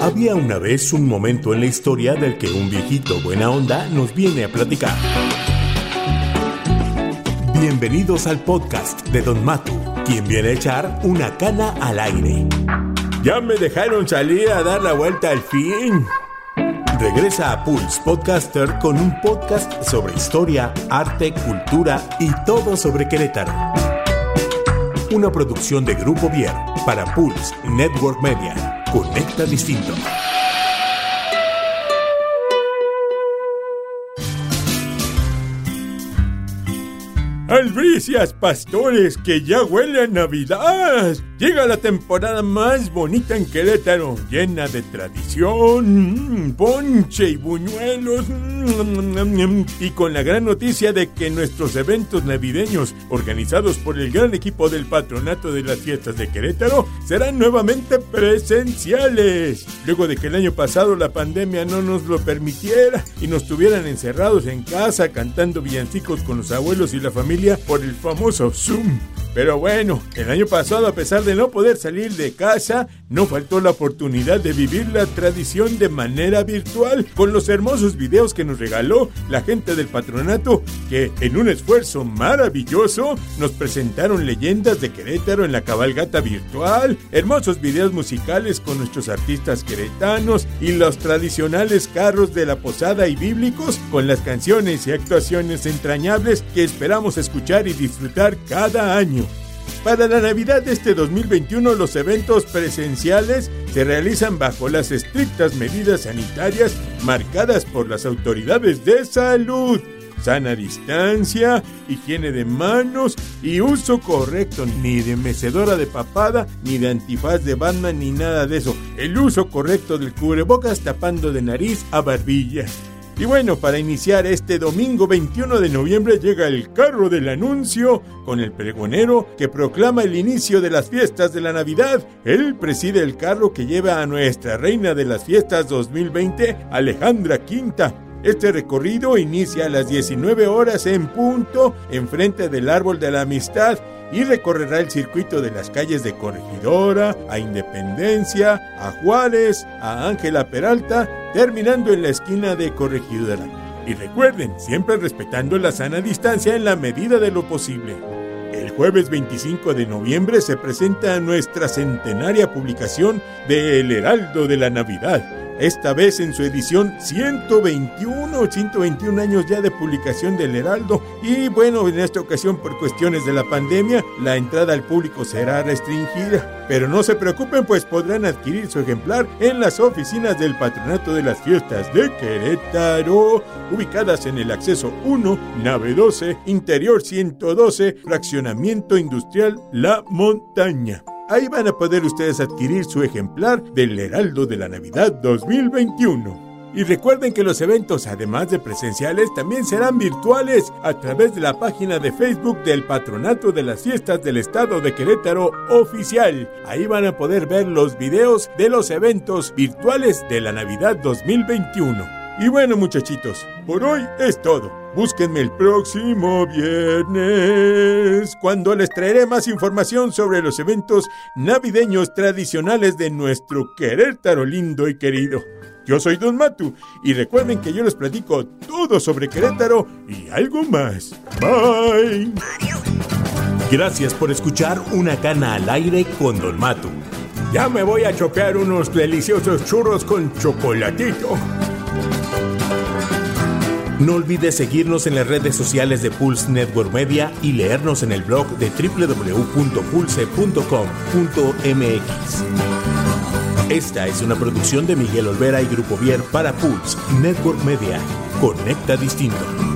Había una vez un momento en la historia del que un viejito buena onda nos viene a platicar. Bienvenidos al podcast de Don Matu, quien viene a echar una cana al aire. Ya me dejaron salir a dar la vuelta al fin. Regresa a Pulse Podcaster con un podcast sobre historia, arte, cultura y todo sobre Querétaro. Una producción de Grupo Vier para Pulse Network Media. Conecta distinto. Albricias, pastores, que ya huele a Navidad. Llega la temporada más bonita en Querétaro, llena de tradición, mm, ponche y buñuelos. Mm, y con la gran noticia de que nuestros eventos navideños, organizados por el gran equipo del Patronato de las Fiestas de Querétaro, serán nuevamente presenciales. Luego de que el año pasado la pandemia no nos lo permitiera y nos tuvieran encerrados en casa cantando villancicos con los abuelos y la familia por el famoso Zoom. Pero bueno, el año pasado a pesar de no poder salir de casa, no faltó la oportunidad de vivir la tradición de manera virtual con los hermosos videos que nos regaló la gente del patronato que en un esfuerzo maravilloso nos presentaron leyendas de Querétaro en la cabalgata virtual, hermosos videos musicales con nuestros artistas queretanos y los tradicionales carros de la posada y bíblicos con las canciones y actuaciones entrañables que esperamos escuchar y disfrutar cada año. Para la Navidad de este 2021 los eventos presenciales se realizan bajo las estrictas medidas sanitarias marcadas por las autoridades de salud. Sana distancia, higiene de manos y uso correcto, ni de mecedora de papada, ni de antifaz de Batman, ni nada de eso. El uso correcto del cubrebocas tapando de nariz a barbilla. Y bueno, para iniciar este domingo 21 de noviembre llega el carro del anuncio con el pregonero que proclama el inicio de las fiestas de la Navidad. Él preside el carro que lleva a nuestra reina de las fiestas 2020, Alejandra Quinta. Este recorrido inicia a las 19 horas en punto, enfrente del árbol de la amistad y recorrerá el circuito de las calles de Corregidora, a Independencia, a Juárez, a Ángela Peralta, terminando en la esquina de Corregidora. Y recuerden, siempre respetando la sana distancia en la medida de lo posible. El jueves 25 de noviembre se presenta nuestra centenaria publicación de El Heraldo de la Navidad esta vez en su edición 121, 121 años ya de publicación del Heraldo. Y bueno, en esta ocasión por cuestiones de la pandemia, la entrada al público será restringida. Pero no se preocupen, pues podrán adquirir su ejemplar en las oficinas del Patronato de las Fiestas de Querétaro, ubicadas en el acceso 1, nave 12, interior 112, fraccionamiento industrial La Montaña. Ahí van a poder ustedes adquirir su ejemplar del Heraldo de la Navidad 2021. Y recuerden que los eventos, además de presenciales, también serán virtuales a través de la página de Facebook del Patronato de las Fiestas del Estado de Querétaro Oficial. Ahí van a poder ver los videos de los eventos virtuales de la Navidad 2021. Y bueno muchachitos, por hoy es todo. Búsquenme el próximo viernes, cuando les traeré más información sobre los eventos navideños tradicionales de nuestro Querétaro lindo y querido. Yo soy Don Matu y recuerden que yo les platico todo sobre Querétaro y algo más. Bye. Gracias por escuchar Una Cana al Aire con Don Matu. Ya me voy a chopear unos deliciosos churros con chocolatito. No olvides seguirnos en las redes sociales de Pulse Network Media y leernos en el blog de www.pulse.com.mx. Esta es una producción de Miguel Olvera y Grupo Vier para Pulse Network Media. Conecta distinto.